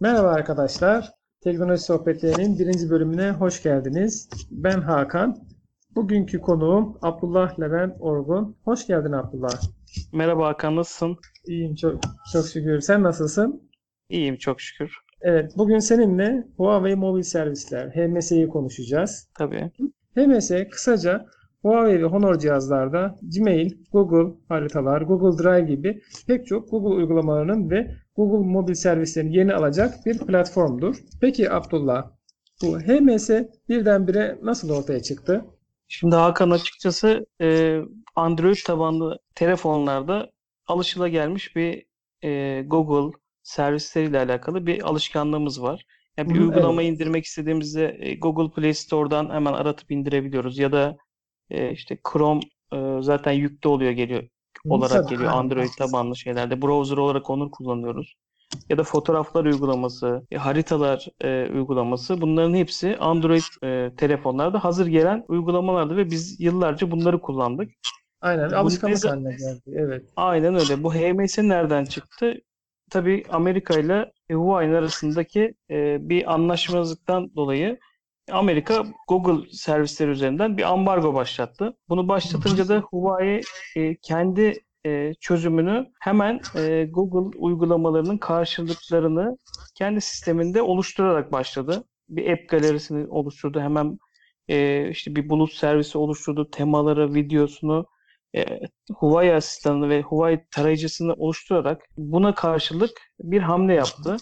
Merhaba arkadaşlar. Teknoloji Sohbetleri'nin birinci bölümüne hoş geldiniz. Ben Hakan. Bugünkü konuğum Abdullah Levent Orgun. Hoş geldin Abdullah. Merhaba Hakan, nasılsın? İyiyim çok, çok şükür. Sen nasılsın? İyiyim çok şükür. Evet, bugün seninle Huawei Mobil Servisler, HMS'yi konuşacağız. Tabii. HMS kısaca Huawei ve Honor cihazlarda Gmail, Google haritalar, Google Drive gibi pek çok Google uygulamalarının ve Google mobil servislerini yeni alacak bir platformdur. Peki Abdullah, bu HMS birdenbire nasıl ortaya çıktı? Şimdi Hakan açıkçası e, Android tabanlı telefonlarda alışılagelmiş bir e, Google servisleriyle alakalı bir alışkanlığımız var. Yani bir uygulama evet. indirmek istediğimizde e, Google Play Store'dan hemen aratıp indirebiliyoruz ya da e, işte Chrome e, zaten yüklü oluyor geliyor olarak geliyor Android tabanlı şeylerde. Browser olarak onu kullanıyoruz. Ya da fotoğraflar uygulaması, e, haritalar e, uygulaması bunların hepsi Android e, telefonlarda hazır gelen uygulamalardı ve biz yıllarca bunları kullandık. Aynen alışkanlık ne, haline geldi. Evet. Aynen öyle. Bu HMS nereden çıktı? Tabii Amerika ile Huawei'nin arasındaki e, bir anlaşmazlıktan dolayı Amerika Google servisleri üzerinden bir ambargo başlattı. Bunu başlatınca da Huawei e, kendi e, çözümünü hemen e, Google uygulamalarının karşılıklarını kendi sisteminde oluşturarak başladı. Bir app galerisini oluşturdu. Hemen e, işte bir bulut servisi oluşturdu. Temaları, videosunu e, Huawei asistanını ve Huawei tarayıcısını oluşturarak buna karşılık bir hamle yaptı.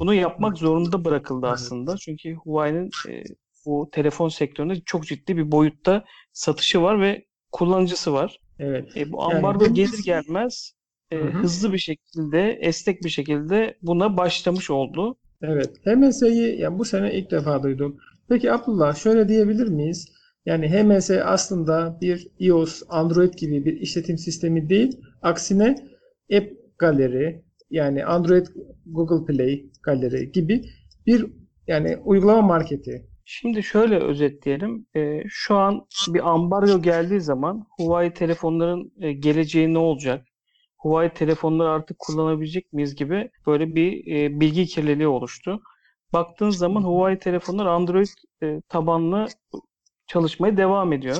Bunu yapmak zorunda bırakıldı aslında. Çünkü Huawei'nin e, bu telefon sektöründe çok ciddi bir boyutta satışı var ve kullanıcısı var. Evet. E, bu Yani ambargo benim- gelir gelmez e, Hı hı. hızlı bir şekilde, esnek bir şekilde buna başlamış oldu. Evet. HMS'yi yani bu sene ilk defa duydum. Peki Abdullah şöyle diyebilir miyiz? Yani HMS aslında bir iOS, Android gibi bir işletim sistemi değil. Aksine App Galeri yani Android Google Play Galeri gibi bir yani uygulama marketi. Şimdi şöyle özetleyelim. E, şu an bir ambargo geldiği zaman Huawei telefonların e, geleceği ne olacak? Huawei telefonları artık kullanabilecek miyiz gibi böyle bir e, bilgi kirliliği oluştu. Baktığın zaman Huawei telefonlar Android e, tabanlı çalışmaya devam ediyor.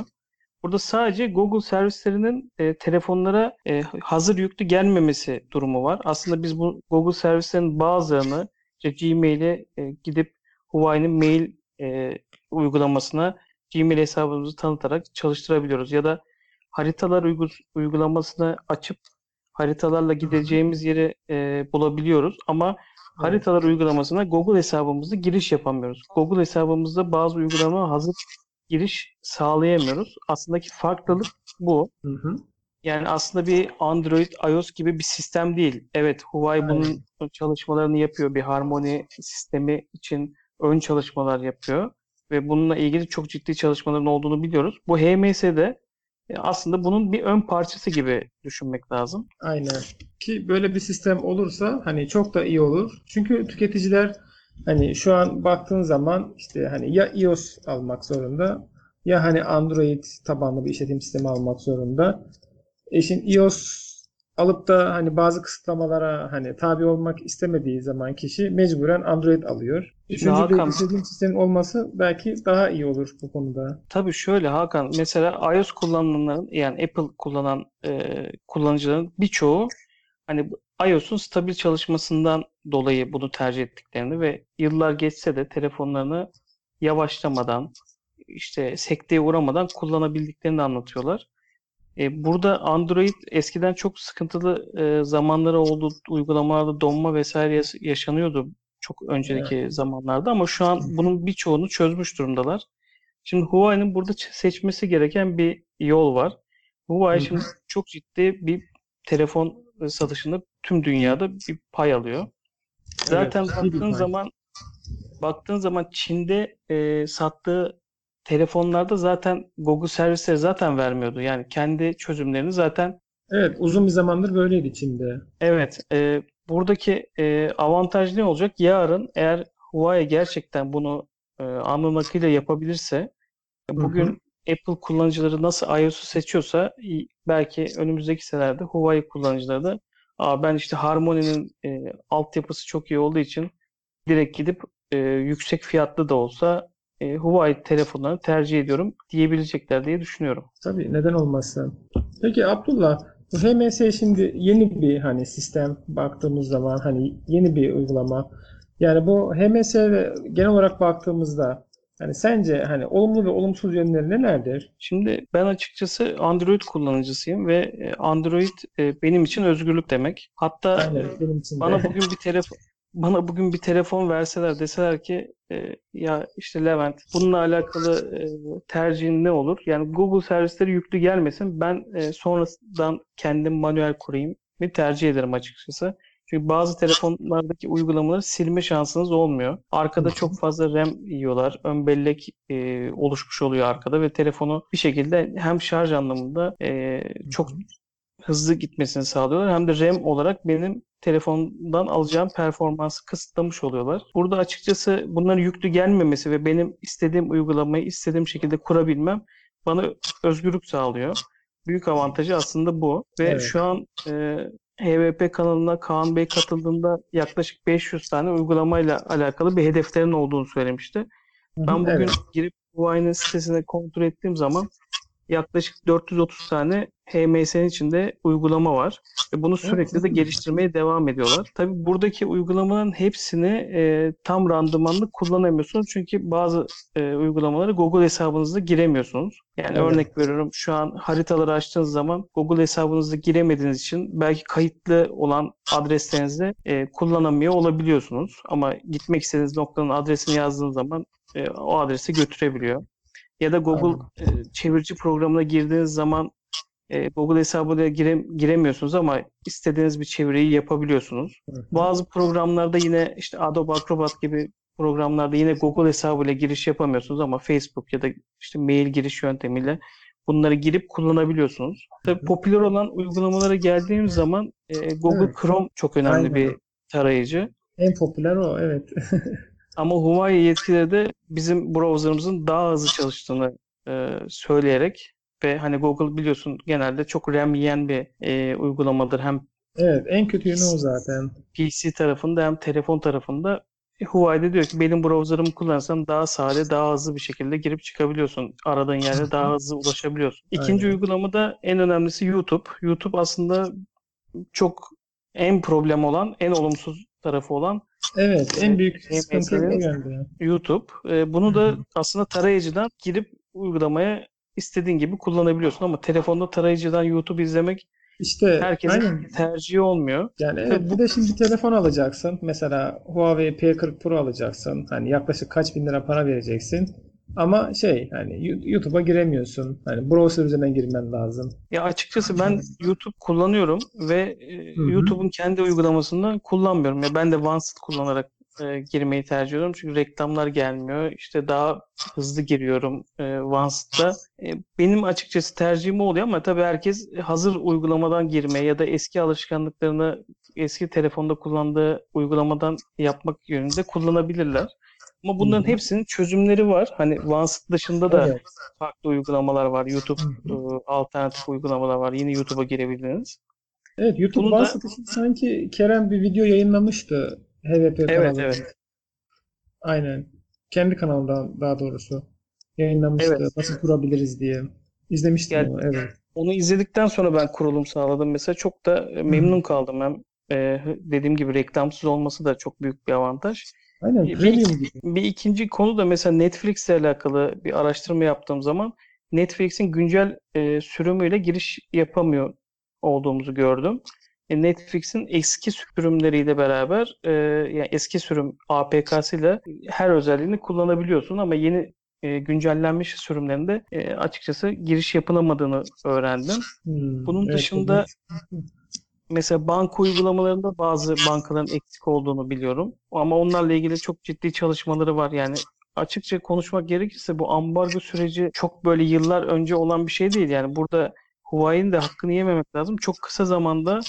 Burada sadece Google servislerinin e, telefonlara e, hazır yüklü gelmemesi durumu var. Aslında biz bu Google servislerinin bazılarını işte Gmail'e e, gidip Huawei'nin mail e, uygulamasına Gmail hesabımızı tanıtarak çalıştırabiliyoruz. Ya da haritalar uygu- uygulamasını açıp haritalarla gideceğimiz yeri e, bulabiliyoruz. Ama haritalar uygulamasına Google hesabımızda giriş yapamıyoruz. Google hesabımızda bazı uygulama hazır giriş sağlayamıyoruz. Aslındaki farklılık bu. Hı hı. Yani aslında bir Android, iOS gibi bir sistem değil. Evet, Huawei bunun çalışmalarını yapıyor. Bir harmoni sistemi için ön çalışmalar yapıyor. Ve bununla ilgili çok ciddi çalışmaların olduğunu biliyoruz. Bu HMS'de e, aslında bunun bir ön parçası gibi düşünmek lazım. Aynen. Ki böyle bir sistem olursa hani çok da iyi olur. Çünkü tüketiciler hani şu an baktığın zaman işte hani ya iOS almak zorunda ya hani Android tabanlı bir işletim sistemi almak zorunda. E şimdi iOS alıp da hani bazı kısıtlamalara hani tabi olmak istemediği zaman kişi mecburen Android alıyor. Üçüncü Hakan- bir işletim sistemi olması belki daha iyi olur bu konuda. Tabii şöyle Hakan, mesela iOS kullananların yani Apple kullanan e, kullanıcıların birçoğu hani iOS'un stabil çalışmasından dolayı bunu tercih ettiklerini ve yıllar geçse de telefonlarını yavaşlamadan işte sekteye uğramadan kullanabildiklerini anlatıyorlar. E, burada Android eskiden çok sıkıntılı e, zamanları oldu, uygulamalarda donma vesaire yaşanıyordu çok önceki zamanlarda ama şu an bunun birçoğunu çözmüş durumdalar. Şimdi Huawei'nin burada seçmesi gereken bir yol var. Huawei Hı şimdi çok ciddi bir telefon satışında tüm dünyada bir pay alıyor. Zaten bir baktığın zaman baktığın zaman Çin'de e, sattığı telefonlarda zaten Google servisleri zaten vermiyordu. Yani kendi çözümlerini zaten Evet uzun bir zamandır böyleydi Çin'de. Evet, e, buradaki e, avantaj ne olacak? Yarın eğer Huawei gerçekten bunu e, alnının akıyla yapabilirse, bugün Apple kullanıcıları nasıl iOS'u seçiyorsa belki önümüzdeki senelerde Huawei kullanıcıları da Aa, ben işte Harmony'nin e, altyapısı çok iyi olduğu için direkt gidip e, yüksek fiyatlı da olsa e, Huawei telefonlarını tercih ediyorum diyebilecekler diye düşünüyorum. Tabii neden olmasın. Peki Abdullah bu HMS şimdi yeni bir hani sistem baktığımız zaman hani yeni bir uygulama. Yani bu HMS ve genel olarak baktığımızda hani sence hani olumlu ve olumsuz yönleri nelerdir? Şimdi ben açıkçası Android kullanıcısıyım ve e, Android e, benim için özgürlük demek. Hatta Aynen benim için de. bana bugün bir telefon bana bugün bir telefon verseler deseler ki e, ya işte Levent bununla alakalı e, tercihin ne olur? Yani Google servisleri yüklü gelmesin. Ben e, sonradan kendim manuel kurayım bir tercih ederim açıkçası. Çünkü bazı telefonlardaki uygulamaları silme şansınız olmuyor. Arkada çok fazla RAM yiyorlar. Ön bellek e, oluşmuş oluyor arkada ve telefonu bir şekilde hem şarj anlamında e, çok hızlı gitmesini sağlıyorlar. Hem de RAM olarak benim telefondan alacağım performansı kısıtlamış oluyorlar. Burada açıkçası bunların yüklü gelmemesi ve benim istediğim uygulamayı istediğim şekilde kurabilmem bana özgürlük sağlıyor. Büyük avantajı aslında bu. Ve Evet. şu an e, HVP kanalına Kaan Bey katıldığında yaklaşık 500 tane uygulamayla alakalı bir hedeflerin olduğunu söylemişti. Ben bugün evet. girip Huawei'nin sitesine kontrol ettiğim zaman yaklaşık 430 tane HMS'nin içinde uygulama var. Ve bunu sürekli de geliştirmeye devam ediyorlar. Tabii buradaki uygulamaların hepsini e, tam randımanlı kullanamıyorsunuz. Çünkü bazı e, uygulamaları Google hesabınızda giremiyorsunuz. Yani Evet. örnek veriyorum şu an haritaları açtığınız zaman Google hesabınızda giremediğiniz için belki kayıtlı olan adreslerinizde e, kullanamıyor olabiliyorsunuz. Ama gitmek istediğiniz noktanın adresini yazdığınız zaman e, o adrese götürebiliyor. Ya da Google e, çevirici programına girdiğiniz zaman e, Google hesabına gire, giremiyorsunuz ama istediğiniz bir çeviriyi yapabiliyorsunuz. Hı hı. Bazı programlarda yine işte Adobe Acrobat gibi programlarda yine Google hesabıyla giriş yapamıyorsunuz ama Facebook ya da işte mail giriş yöntemiyle bunları girip kullanabiliyorsunuz. Tabii popüler olan uygulamalara geldiğimiz zaman e, Google Evet. Chrome çok önemli Aynen. bir tarayıcı. En popüler o evet. Ama Huawei yetkilileri de bizim browser'ımızın daha hızlı çalıştığını e, söyleyerek ve hani Google biliyorsun genelde çok RAM yiyen bir e, uygulamadır. Hem Evet en kötü yönü o zaten. PC tarafında hem telefon tarafında. E, Huawei de diyor ki benim browser'ımı kullanırsan daha sade, daha hızlı bir şekilde girip çıkabiliyorsun. Aradığın yere daha hızlı ulaşabiliyorsun. İkinci Aynen. uygulamada en önemlisi YouTube. YouTube aslında çok en problem olan, en olumsuz tarafı olan Evet en büyük Hem sıkıntı yönde. YouTube. E, bunu da aslında tarayıcıdan girip uygulamaya istediğin gibi kullanabiliyorsun ama telefonda tarayıcıdan YouTube izlemek İşte herkesin aynen. tercihi olmuyor. Yani evet bir de şimdi telefon alacaksın. Mesela Huawei P40 Pro alacaksın. Hani yaklaşık kaç bin lira para vereceksin. Ama şey hani YouTube'a giremiyorsun. Hani browser üzerinden girmen lazım. Ya açıkçası ben YouTube kullanıyorum ve e. YouTube'un kendi uygulamasını kullanmıyorum. Ya ben de OneSit kullanarak e, girmeyi tercih ediyorum. Çünkü reklamlar gelmiyor. İşte daha hızlı giriyorum e, OneSit'ta. E, benim açıkçası tercihim oluyor ama tabii herkes hazır uygulamadan girmeye ya da eski alışkanlıklarını eski telefonda kullandığı uygulamadan yapmak yönünde kullanabilirler. Ama bunların hepsinin çözümleri var. Hani OneSit dışında da Evet. farklı uygulamalar var. YouTube e, alternatif uygulamalar var. Yine YouTube'a girebildiğiniz. Evet YouTube Bunu da- OneSit için sanki Kerem bir video yayınlamıştı. HVP Evet, kanalında. evet. Aynen. Kendi kanalından daha doğrusu yayınlamıştı. Evet. Nasıl kurabiliriz diye. İzlemiştim Yani- onu. Evet. Onu izledikten sonra ben kurulum sağladım. Mesela çok da e, memnun kaldım. Hem e, dediğim gibi reklamsız olması da çok büyük bir avantaj. Aynen Bir- premium gibi. Bir ikinci konu da mesela Netflix ile alakalı bir araştırma yaptığım zaman Netflix'in güncel e, sürümüyle giriş yapamıyor olduğumuzu gördüm. E, Netflix'in eski sürümleriyle beraber e, yani eski sürüm APK'sıyla her özelliğini kullanabiliyorsun ama yeni e, güncellenmiş sürümlerinde e, açıkçası giriş yapılamadığını öğrendim. Hmm, Bunun evet, dışında evet. Mesela banka uygulamalarında bazı bankaların eksik olduğunu biliyorum. Ama onlarla ilgili çok ciddi çalışmaları var. Yani açıkça konuşmak gerekirse bu ambargo süreci çok böyle yıllar önce olan bir şey değil. Yani burada Huawei'nin de hakkını yememek lazım. Çok kısa zamanda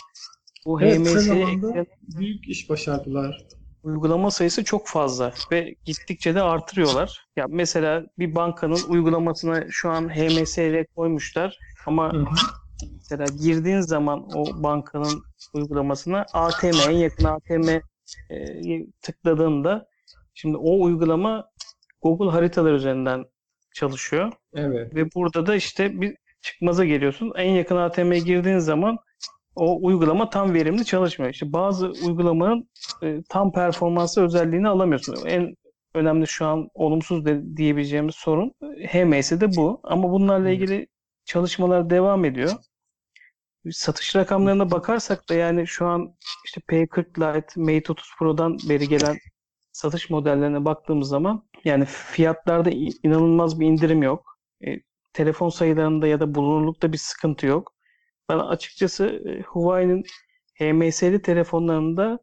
bu Evet, HMS'ye büyük iş başardılar. uygulama sayısı çok fazla ve gittikçe de artırıyorlar. Ya mesela bir bankanın uygulamasına şu an HMS'ye koymuşlar ama Hı hı. Mesela girdiğin zaman o bankanın uygulamasına ATM, en yakın ATM e, tıkladığında şimdi o uygulama Google haritalar üzerinden çalışıyor. Evet. Ve burada da işte bir çıkmaza geliyorsun. En yakın ATM'ye girdiğin zaman o uygulama tam verimli çalışmıyor. İşte bazı uygulamanın e, tam performansı özelliğini alamıyorsun. En önemli şu an olumsuz de, diyebileceğimiz sorun HMS'de bu. Ama bunlarla ilgili çalışmalar devam ediyor. Satış rakamlarına bakarsak da yani şu an işte P40 Lite, Mate 30 Pro'dan beri gelen satış modellerine baktığımız zaman yani fiyatlarda inanılmaz bir indirim yok. E, telefon sayılarında ya da bulunurlukta bir sıkıntı yok. Ben açıkçası e, Huawei'nin HMS'li telefonlarında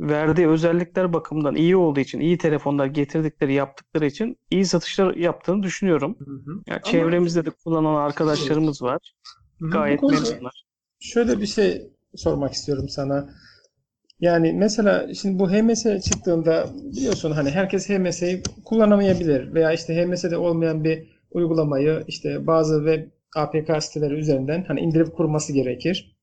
verdiği özellikler bakımından iyi olduğu için, iyi telefonlar getirdikleri, yaptıkları için iyi satışlar yaptığını düşünüyorum. Hı hı. Yani Ama- çevremizde de kullanan arkadaşlarımız var. Hı hı. Gayet memnunlar. Şöyle bir şey sormak istiyorum sana. Yani mesela şimdi bu HMS çıktığında biliyorsun hani herkes HMS'yi kullanamayabilir veya işte HMS'de olmayan bir uygulamayı işte bazı web APK siteleri üzerinden hani indirip kurması gerekir.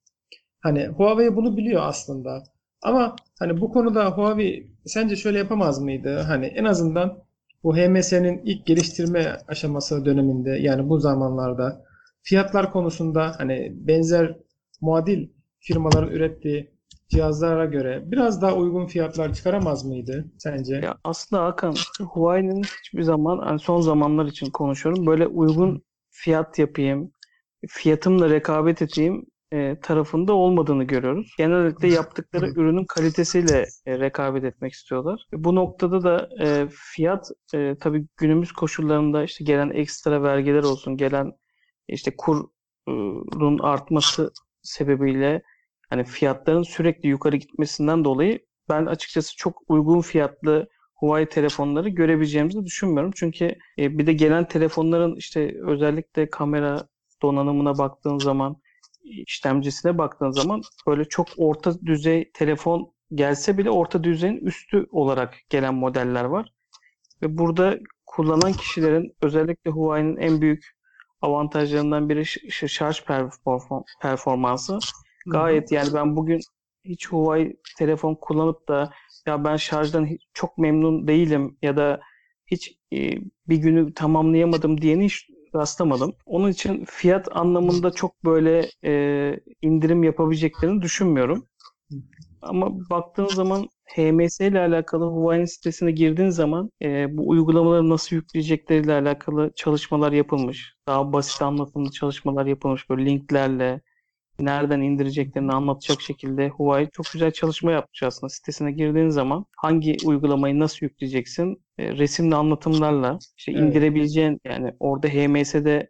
Hani Huawei bunu biliyor aslında. Ama hani bu konuda Huawei sence şöyle yapamaz mıydı? Hani en azından bu HMS'nin ilk geliştirme aşaması döneminde yani bu zamanlarda fiyatlar konusunda hani benzer muadil firmaların ürettiği cihazlara göre biraz daha uygun fiyatlar çıkaramaz mıydı sence? Ya aslında Hakan, Huawei'nin hiçbir zaman, hani son zamanlar için konuşuyorum, böyle uygun fiyat yapayım, fiyatımla rekabet edeyim e, tarafında olmadığını görüyoruz. Genellikle yaptıkları ürünün kalitesiyle e, rekabet etmek istiyorlar. Bu noktada da e, fiyat e, tabii günümüz koşullarında işte gelen ekstra vergiler olsun, gelen işte kurun artması sebebiyle hani fiyatların sürekli yukarı gitmesinden dolayı ben açıkçası çok uygun fiyatlı Huawei telefonları görebileceğimizi düşünmüyorum. Çünkü e, bir de gelen telefonların işte özellikle kamera donanımına baktığın zaman, işlemcisine baktığın zaman böyle çok orta düzey telefon gelse bile orta düzeyin üstü olarak gelen modeller var. Ve burada kullanan kişilerin özellikle Huawei'nin en büyük avantajlarından biri şarj perform- performansı. Gayet yani ben bugün hiç Huawei telefon kullanıp da ya ben şarjdan çok memnun değilim ya da hiç e, bir günü tamamlayamadım diyeni hiç rastlamadım. Onun için fiyat anlamında çok böyle e, indirim yapabileceklerini düşünmüyorum. Ama baktığın zaman HMS ile alakalı Huawei'nin sitesine girdiğin zaman e, bu uygulamaları nasıl yükleyecekleriyle alakalı çalışmalar yapılmış. Daha basit anlatımlı çalışmalar yapılmış böyle linklerle nereden indireceklerini anlatacak şekilde Huawei çok güzel çalışma yapmış aslında. Sitesine girdiğin zaman hangi uygulamayı nasıl yükleyeceksin e, resimli anlatımlarla işte Evet. indirebileceğin yani orada HMS'de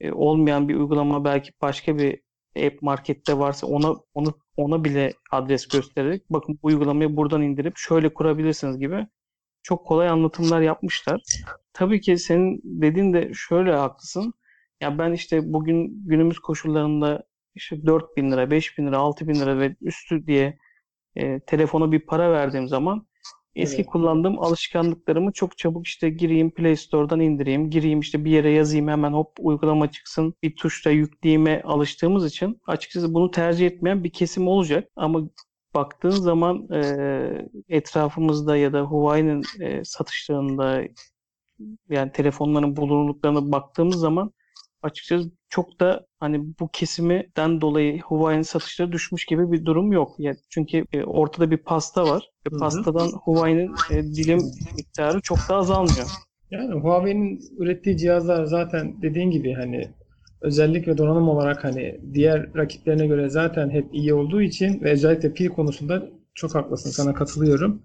e, olmayan bir uygulama belki başka bir app markette varsa ona onu ona bile adres göstererek bakın bu uygulamayı buradan indirip şöyle kurabilirsiniz gibi çok kolay anlatımlar yapmışlar. Tabii ki senin dediğin de şöyle haklısın. Ya ben işte bugün günümüz koşullarında işte 4 bin lira, 5 bin lira, 6 bin lira ve üstü diye e, telefona bir para verdiğim zaman eski Evet. kullandığım alışkanlıklarımı çok çabuk işte gireyim Play Store'dan indireyim, gireyim işte bir yere yazayım hemen hop uygulama çıksın bir tuşla yükleyime alıştığımız için açıkçası bunu tercih etmeyen bir kesim olacak ama baktığın zaman e, etrafımızda ya da Huawei'nin e, satışlarında yani telefonların bulunurluklarına baktığımız zaman açıkçası çok da hani bu kesimden dolayı Huawei'nin satışları düşmüş gibi bir durum yok. Yani çünkü e, ortada bir pasta var Hı ve hı. pastadan Huawei'nin e, dilim miktarı çok da azalmıyor. Yani Huawei'nin ürettiği cihazlar zaten dediğin gibi hani özellik ve donanım olarak hani diğer rakiplerine göre zaten hep iyi olduğu için ve özellikle pil konusunda çok haklısın. Sana katılıyorum.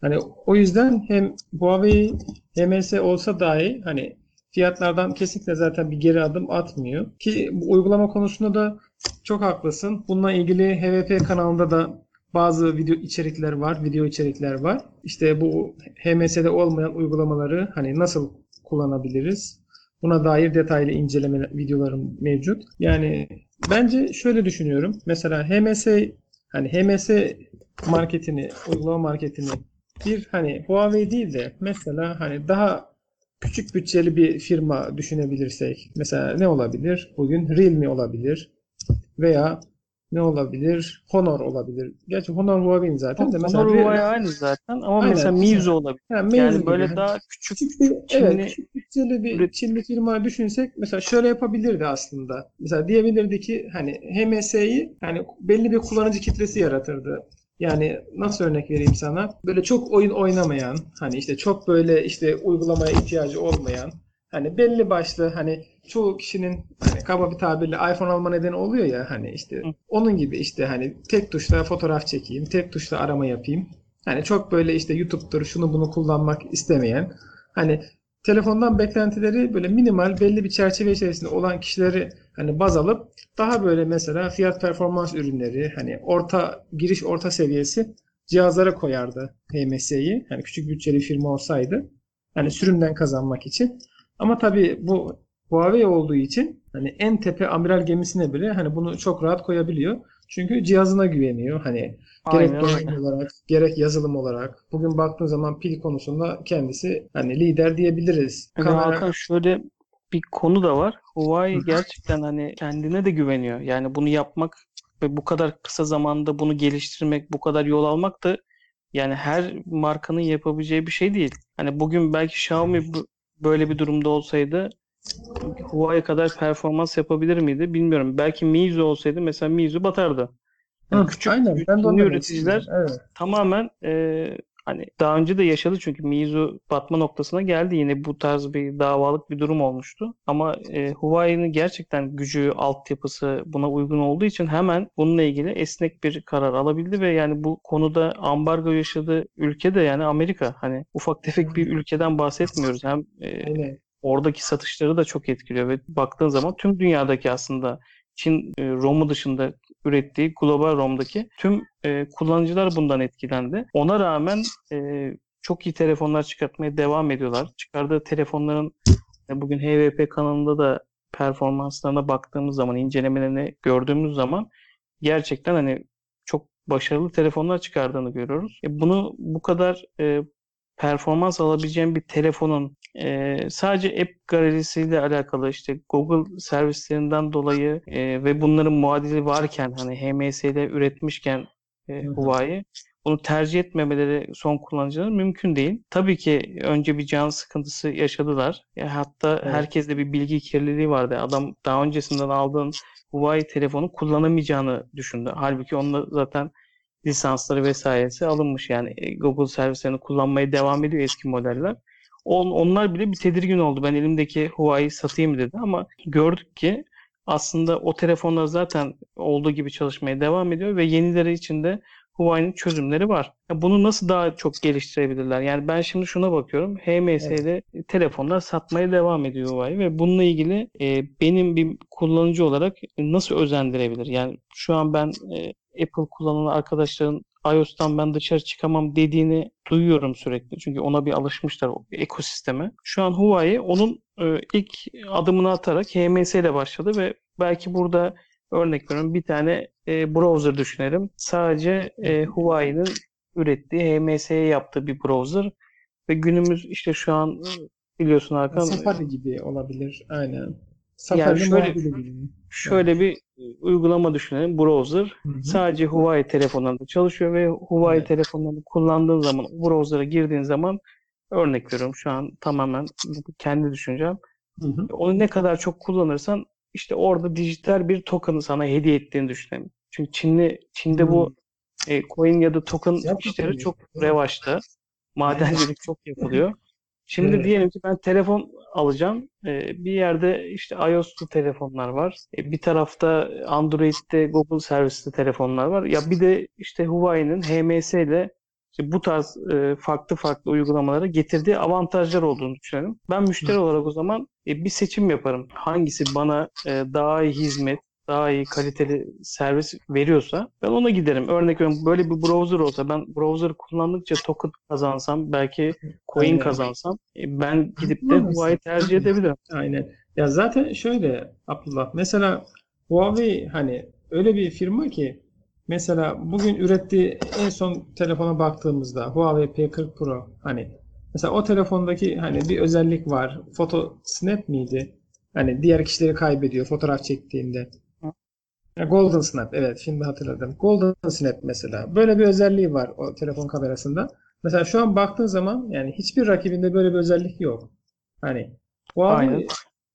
Hani o yüzden hem Huawei HMS olsa dahi hani fiyatlardan kesinlikle zaten bir geri adım atmıyor. Ki bu uygulama konusunda da çok haklısın. Bununla ilgili HVP kanalında da bazı video içerikler var, video içerikler var. İşte bu HMS'de olmayan uygulamaları hani nasıl kullanabiliriz? Buna dair detaylı inceleme videolarım mevcut. Yani bence şöyle düşünüyorum. Mesela HMS hani HMS marketini, uygulama marketini bir hani Huawei değil de mesela hani daha küçük bütçeli bir firma düşünebilirsek mesela ne olabilir? Bugün Realme olabilir veya ne olabilir? Honor olabilir. Gerçi Honor Huawei'nin zaten de mesela Honor Huawei aynı zaten ama Aynen, mesela. Meizu olabilir. Ha, Meizu Yani gibi. böyle daha küçük küçük Çinli evet küçük bütçeli bir üret- Çinli firma düşünsek mesela şöyle yapabilirdi aslında. Mesela diyebilirdi ki hani HMS'yi hani belli bir kullanıcı kitlesi yaratırdı. Yani nasıl örnek vereyim sana? Böyle çok oyun oynamayan, hani işte çok böyle işte uygulamaya ihtiyacı olmayan, hani belli başlı hani çoğu kişinin hani kaba bir tabirle iPhone alma nedeni oluyor ya hani işte onun gibi işte hani tek tuşla fotoğraf çekeyim, tek tuşla arama yapayım. Hani çok böyle işte YouTube'dur şunu bunu kullanmak istemeyen hani telefondan beklentileri böyle minimal belli bir çerçeve içerisinde olan kişileri hani baz alıp daha böyle mesela fiyat performans ürünleri hani orta giriş orta seviyesi cihazlara koyardı HMS'yi. Hani küçük bütçeli firma olsaydı hani sürümden kazanmak için. Ama tabii bu Huawei olduğu için hani en tepe amiral gemisine bile hani bunu çok rahat koyabiliyor. Çünkü cihazına güveniyor. Hani gerek Aynen donanım olarak, gerek yazılım olarak. Bugün baktığın zaman pil konusunda kendisi hani lider diyebiliriz. Ve Kamera Hakan şöyle bir konu da var. Huawei gerçekten hani kendine de güveniyor. Yani bunu yapmak ve bu kadar kısa zamanda bunu geliştirmek, bu kadar yol almak da yani her markanın yapabileceği bir şey değil. Hani bugün belki Xiaomi böyle bir durumda olsaydı Huawei kadar performans yapabilir miydi bilmiyorum. Belki Meizu olsaydı mesela Meizu batardı. Yani Hı, küçük aynen ben de demek üreticiler. Evet. tamamen e, hani daha önce de yaşadı çünkü Meizu batma noktasına geldi yine bu tarz bir davalık bir durum olmuştu. Ama e, Huawei'nin gerçekten gücü, altyapısı buna uygun olduğu için hemen bununla ilgili esnek bir karar alabildi ve yani bu konuda ambargo yaşadığı ülke de yani Amerika. Hani ufak tefek bir ülkeden bahsetmiyoruz. Hem e, oradaki satışları da çok etkiliyor ve baktığın zaman tüm dünyadaki aslında Çin e, ROM'u dışında ürettiği global ROM'daki tüm e, kullanıcılar bundan etkilendi. Ona rağmen e, çok iyi telefonlar çıkartmaya devam ediyorlar. Çıkardığı telefonların e, bugün HVP kanalında da performanslarına baktığımız zaman, incelemelerini gördüğümüz zaman gerçekten hani çok başarılı telefonlar çıkardığını görüyoruz. E, bunu bu kadar e, performans alabileceğim bir telefonun e, sadece app galerisiyle alakalı işte Google servislerinden dolayı e, ve bunların muadili varken hani HMS ile üretmişken e. Huawei bunu tercih etmemeleri son kullanıcıların mümkün değil. Tabii ki önce bir can sıkıntısı yaşadılar. Ya hatta Evet. herkeste bir bilgi kirliliği vardı. Adam daha öncesinden aldığın Huawei telefonu kullanamayacağını düşündü. Halbuki onunla zaten lisansları vesairesi alınmış yani E, Google servislerini kullanmaya devam ediyor eski modeller. On, onlar bile bir tedirgin oldu. Ben elimdeki Huawei satayım dedi ama gördük ki aslında o telefonlar zaten olduğu gibi çalışmaya devam ediyor ve yenileri için de Huawei'nin çözümleri var. Bunu nasıl daha çok geliştirebilirler? Yani ben şimdi şuna bakıyorum. HMS'de telefonlar satmaya devam ediyor Huawei ve bununla ilgili e, benim bir kullanıcı olarak nasıl özendirebilir? Yani şu an ben e, Apple kullanan arkadaşların iOS'tan ben dışarı çıkamam dediğini duyuyorum sürekli. Çünkü ona bir alışmışlar o ekosisteme. Şu an Huawei onun e, ilk adımını atarak HMS ile başladı ve belki burada örnek veriyorum bir tane e, browser düşünelim. Sadece e, Huawei'nin ürettiği HMS'ye yaptığı bir browser ve günümüz işte şu an biliyorsun Hakan Safari gibi olabilir. Aynen. Safari şöyle- mobili gibi. şöyle bir e, uygulama düşünelim. Browser Hı hı. sadece Huawei telefonlarında çalışıyor ve Huawei Evet. telefonlarını kullandığın zaman, browser'a girdiğin zaman örnek veriyorum şu an tamamen kendi düşüncem. Hı hı. Onu ne kadar çok kullanırsan işte orada dijital bir token'ı sana hediye ettiğini düşünelim. Çünkü Çinli Çin'de bu e, coin ya da token Güzel işleri çok revaçta. Madencilik çok yapılıyor. Şimdi Evet. diyelim ki ben telefon alacağım. E, bir yerde işte iOS'lu telefonlar var. E, bir tarafta Android'de Google servisli telefonlar var. Ya bir de işte Huawei'nin HMS ile işte bu tarz e, farklı farklı uygulamalara getirdiği avantajlar olduğunu düşünelim. Ben müşteri olarak o zaman e, bir seçim yaparım. Hangisi bana e, daha iyi hizmet, daha iyi kaliteli servis veriyorsa ben ona giderim. Örnek veriyorum böyle bir browser olsa ben browser kullandıkça token kazansam belki coin Aynen. kazansam e, ben gidip de. Huawei tercih edebilirim. Aynen. Ya zaten şöyle Abdullah mesela Huawei hani öyle bir firma ki mesela bugün ürettiği en son telefona baktığımızda Huawei P40 Pro hani mesela o telefondaki hani bir özellik var. Foto snap miydi? Hani diğer kişileri kaybediyor fotoğraf çektiğinde. Golden Snap evet şimdi hatırladım. Golden Snap mesela. Böyle bir özelliği var o telefon kamerasında. Mesela şu an baktığın zaman yani hiçbir rakibinde böyle bir özellik yok. Hani Huawei Aynen.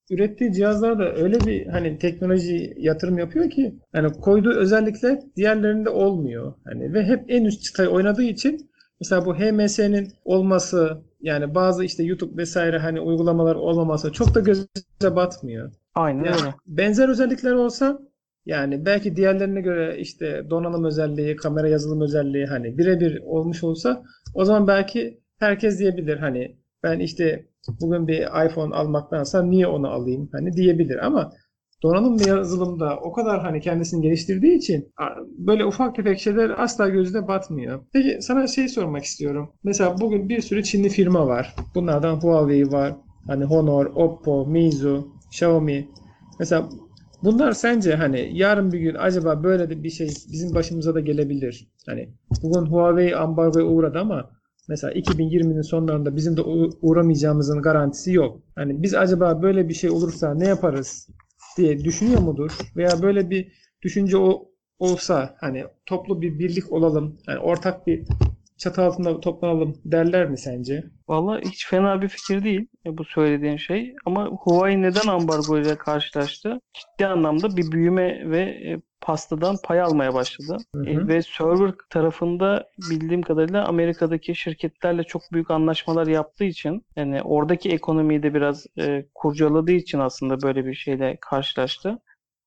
ürettiği cihazlarda öyle bir hani teknoloji yatırım yapıyor ki hani koyduğu özellikler diğerlerinde olmuyor. Hani ve hep en üst çıtayı oynadığı için mesela bu HMS'nin olması yani bazı işte YouTube vesaire hani uygulamalar olmaması çok da göze batmıyor. Aynen Yani öyle. benzer özellikler olsa yani belki diğerlerine göre işte donanım özelliği, kamera yazılım özelliği hani birebir olmuş olsa o zaman belki herkes diyebilir hani ben işte bugün bir iPhone almaktansa niye onu alayım hani diyebilir ama donanım ve yazılımda o kadar hani kendisini geliştirdiği için böyle ufak tefek şeyler asla gözüne batmıyor. Peki sana şey sormak istiyorum. Mesela bugün bir sürü Çinli firma var. Bunlardan Huawei var. Hani Honor, Oppo, Meizu, Xiaomi. Mesela bunlar sence hani yarın bir gün acaba böyle de bir şey bizim başımıza da gelebilir. Hani bugün Huawei ambargoya uğradı ama mesela 2020'nin sonlarında bizim de uğramayacağımızın garantisi yok. Hani biz acaba böyle bir şey olursa ne yaparız diye düşünüyor mudur? Veya böyle bir düşünce o, olsa hani toplu bir birlik olalım, hani ortak bir çatı altında toplanalım derler mi sence? Vallahi hiç fena bir fikir değil e, bu söylediğin şey. Ama Huawei neden ambargo ile karşılaştı? Ciddi anlamda bir büyüme ve e, pastadan pay almaya başladı. Hı E, hı. ve server tarafında bildiğim kadarıyla Amerika'daki şirketlerle çok büyük anlaşmalar yaptığı için yani oradaki ekonomiyi de biraz e, kurcaladığı için aslında böyle bir şeyle karşılaştı.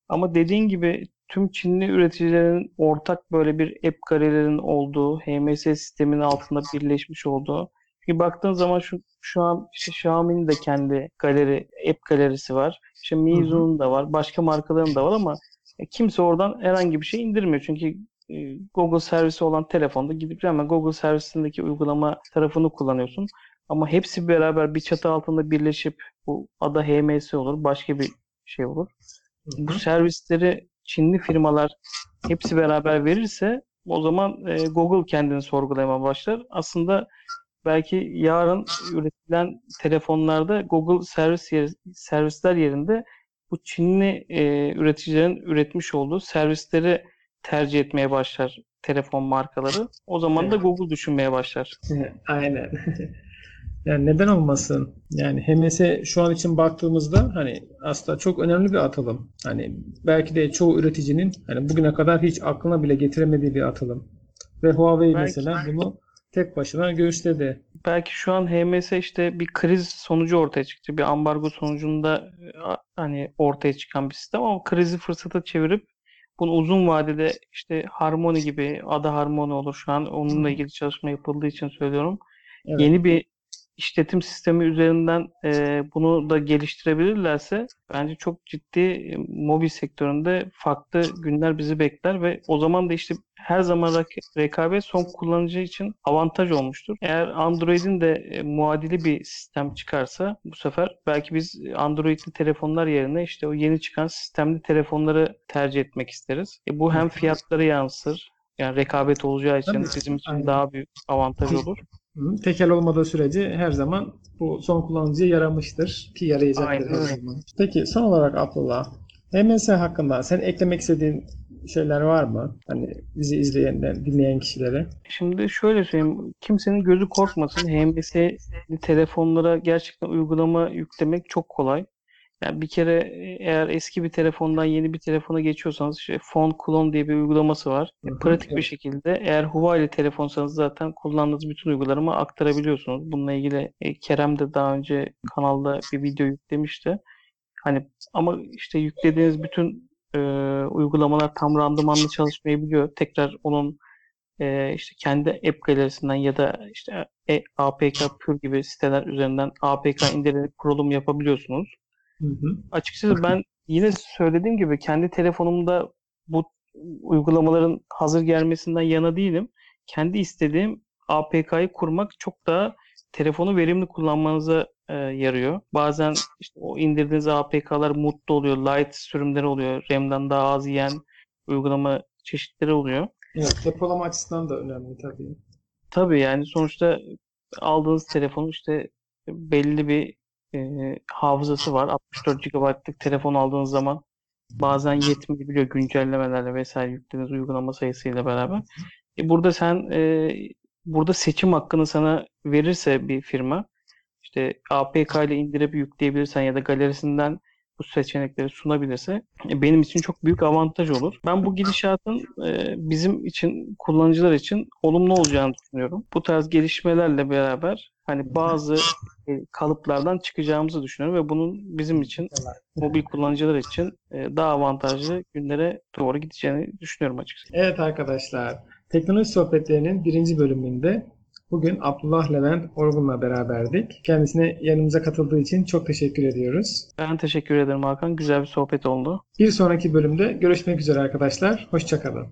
Ama dediğin gibi tüm Çinli üreticilerin ortak böyle bir app galerilerinin olduğu, HMS sisteminin altında birleşmiş olduğu. Bir baktığın zaman şu şu an işte Xiaomi'nin de kendi galeri, app galerisi var. İşte Meizu'nun da var, başka markaların da var ama e, kimse oradan herhangi bir şey indirmiyor. Çünkü e, Google servisi olan telefonda gidip hemen Google servisindeki uygulama tarafını kullanıyorsun. Ama hepsi beraber bir çatı altında birleşip bu ada HMS olur, başka bir şey olur Hı bu hı. servisleri Çinli firmalar hepsi beraber verirse o zaman e, Google kendini sorgulamaya başlar. Aslında belki yarın üretilen telefonlarda Google servis yer- servisler yerinde bu Çinli e, üreticilerin üretmiş olduğu servisleri tercih etmeye başlar telefon markaları. O zaman da. Google düşünmeye başlar. Aynen. Yani neden olmasın? Yani HMS şu an için baktığımızda hani aslında çok önemli bir atılım. Hani belki de çoğu üreticinin hani bugüne kadar hiç aklına bile getiremediği bir atılım. Ve Huawei Belki- mesela bunu tek başına göğüsledi. Belki şu an HMS işte bir kriz sonucu ortaya çıktı. Bir ambargo sonucunda e, hani ortaya çıkan bir sistem ama krizi fırsata çevirip bunu uzun vadede işte Harmony gibi Ada Harmony olur şu an onunla ilgili çalışma yapıldığı için söylüyorum. Evet. Yeni bir işletim sistemi üzerinden e, bunu da geliştirebilirlerse bence çok ciddi e, mobil sektöründe farklı günler bizi bekler ve o zaman da işte her zaman rak- rekabet son kullanıcı için avantaj olmuştur. Eğer Android'in de e, muadili bir sistem çıkarsa bu sefer belki biz Android'li telefonlar yerine işte o yeni çıkan sistemli telefonları tercih etmek isteriz. E, bu hem fiyatları yansır yani rekabet olacağı için Tabii, bizim için aynen. daha büyük avantaj olur. Tekel olmadığı sürece her zaman bu son kullanıcıya yaramıştır ki yarayacaktır Aynen her öyle. zaman. Peki son olarak Abdullah, HMS hakkında sen eklemek istediğin şeyler var mı? Hani bizi izleyenler, dinleyen kişilere. Şimdi şöyle söyleyeyim, kimsenin gözü korkmasın. HMS'li telefonlara gerçekten uygulama yüklemek çok kolay. Yani bir kere e, eğer eski bir telefondan yeni bir telefona geçiyorsanız işte Phone Clone diye bir uygulaması var. Hı, Pratik bir şekilde eğer Huawei telefonsanız zaten kullandığınız bütün uygulama aktarabiliyorsunuz. Bununla ilgili e, Kerem de daha önce kanalda bir video yüklemişti. Hani ama işte yüklediğiniz bütün e, uygulamalar tam randımanlı çalışmayabiliyor. Tekrar onun e, işte kendi app galerisinden ya da işte e, APK Pure gibi siteler üzerinden APK indirerek kurulum yapabiliyorsunuz. Hı hı. Açıkçası ben yine söylediğim gibi kendi telefonumda bu uygulamaların hazır gelmesinden yana değilim. Kendi istediğim APK'yı kurmak çok daha telefonu verimli kullanmanıza e, yarıyor. Bazen işte o indirdiğiniz APK'lar mutlu oluyor, light sürümleri oluyor, RAM'den daha az yiyen uygulama çeşitleri oluyor. Evet, depolama açısından da önemli tabii. Tabii yani sonuçta aldığınız telefonun işte belli bir e, hafızası var. 64 GB'lık telefon aldığınız zaman bazen yetmeyebiliyor güncellemelerle vesaire yüklediğiniz uygulama sayısıyla beraber. E, burada sen e, burada seçim hakkını sana verirse bir firma işte APK ile indirip yükleyebilirsen ya da galerisinden bu seçenekleri sunabilirse e, benim için çok büyük avantaj olur. Ben bu gidişatın e, bizim için kullanıcılar için olumlu olacağını düşünüyorum. Bu tarz gelişmelerle beraber hani bazı e, kalıplardan çıkacağımızı düşünüyorum ve bunun bizim için mobil kullanıcılar için e, daha avantajlı günlere doğru gideceğini düşünüyorum açıkçası. Evet arkadaşlar, teknoloji sohbetlerinin birinci bölümünde bugün Abdullah Levent Orgun'la beraberdik. Kendisine yanımıza katıldığı için çok teşekkür ediyoruz. Ben teşekkür ederim Hakan. Güzel bir sohbet oldu. Bir sonraki bölümde görüşmek üzere arkadaşlar. Hoşçakalın.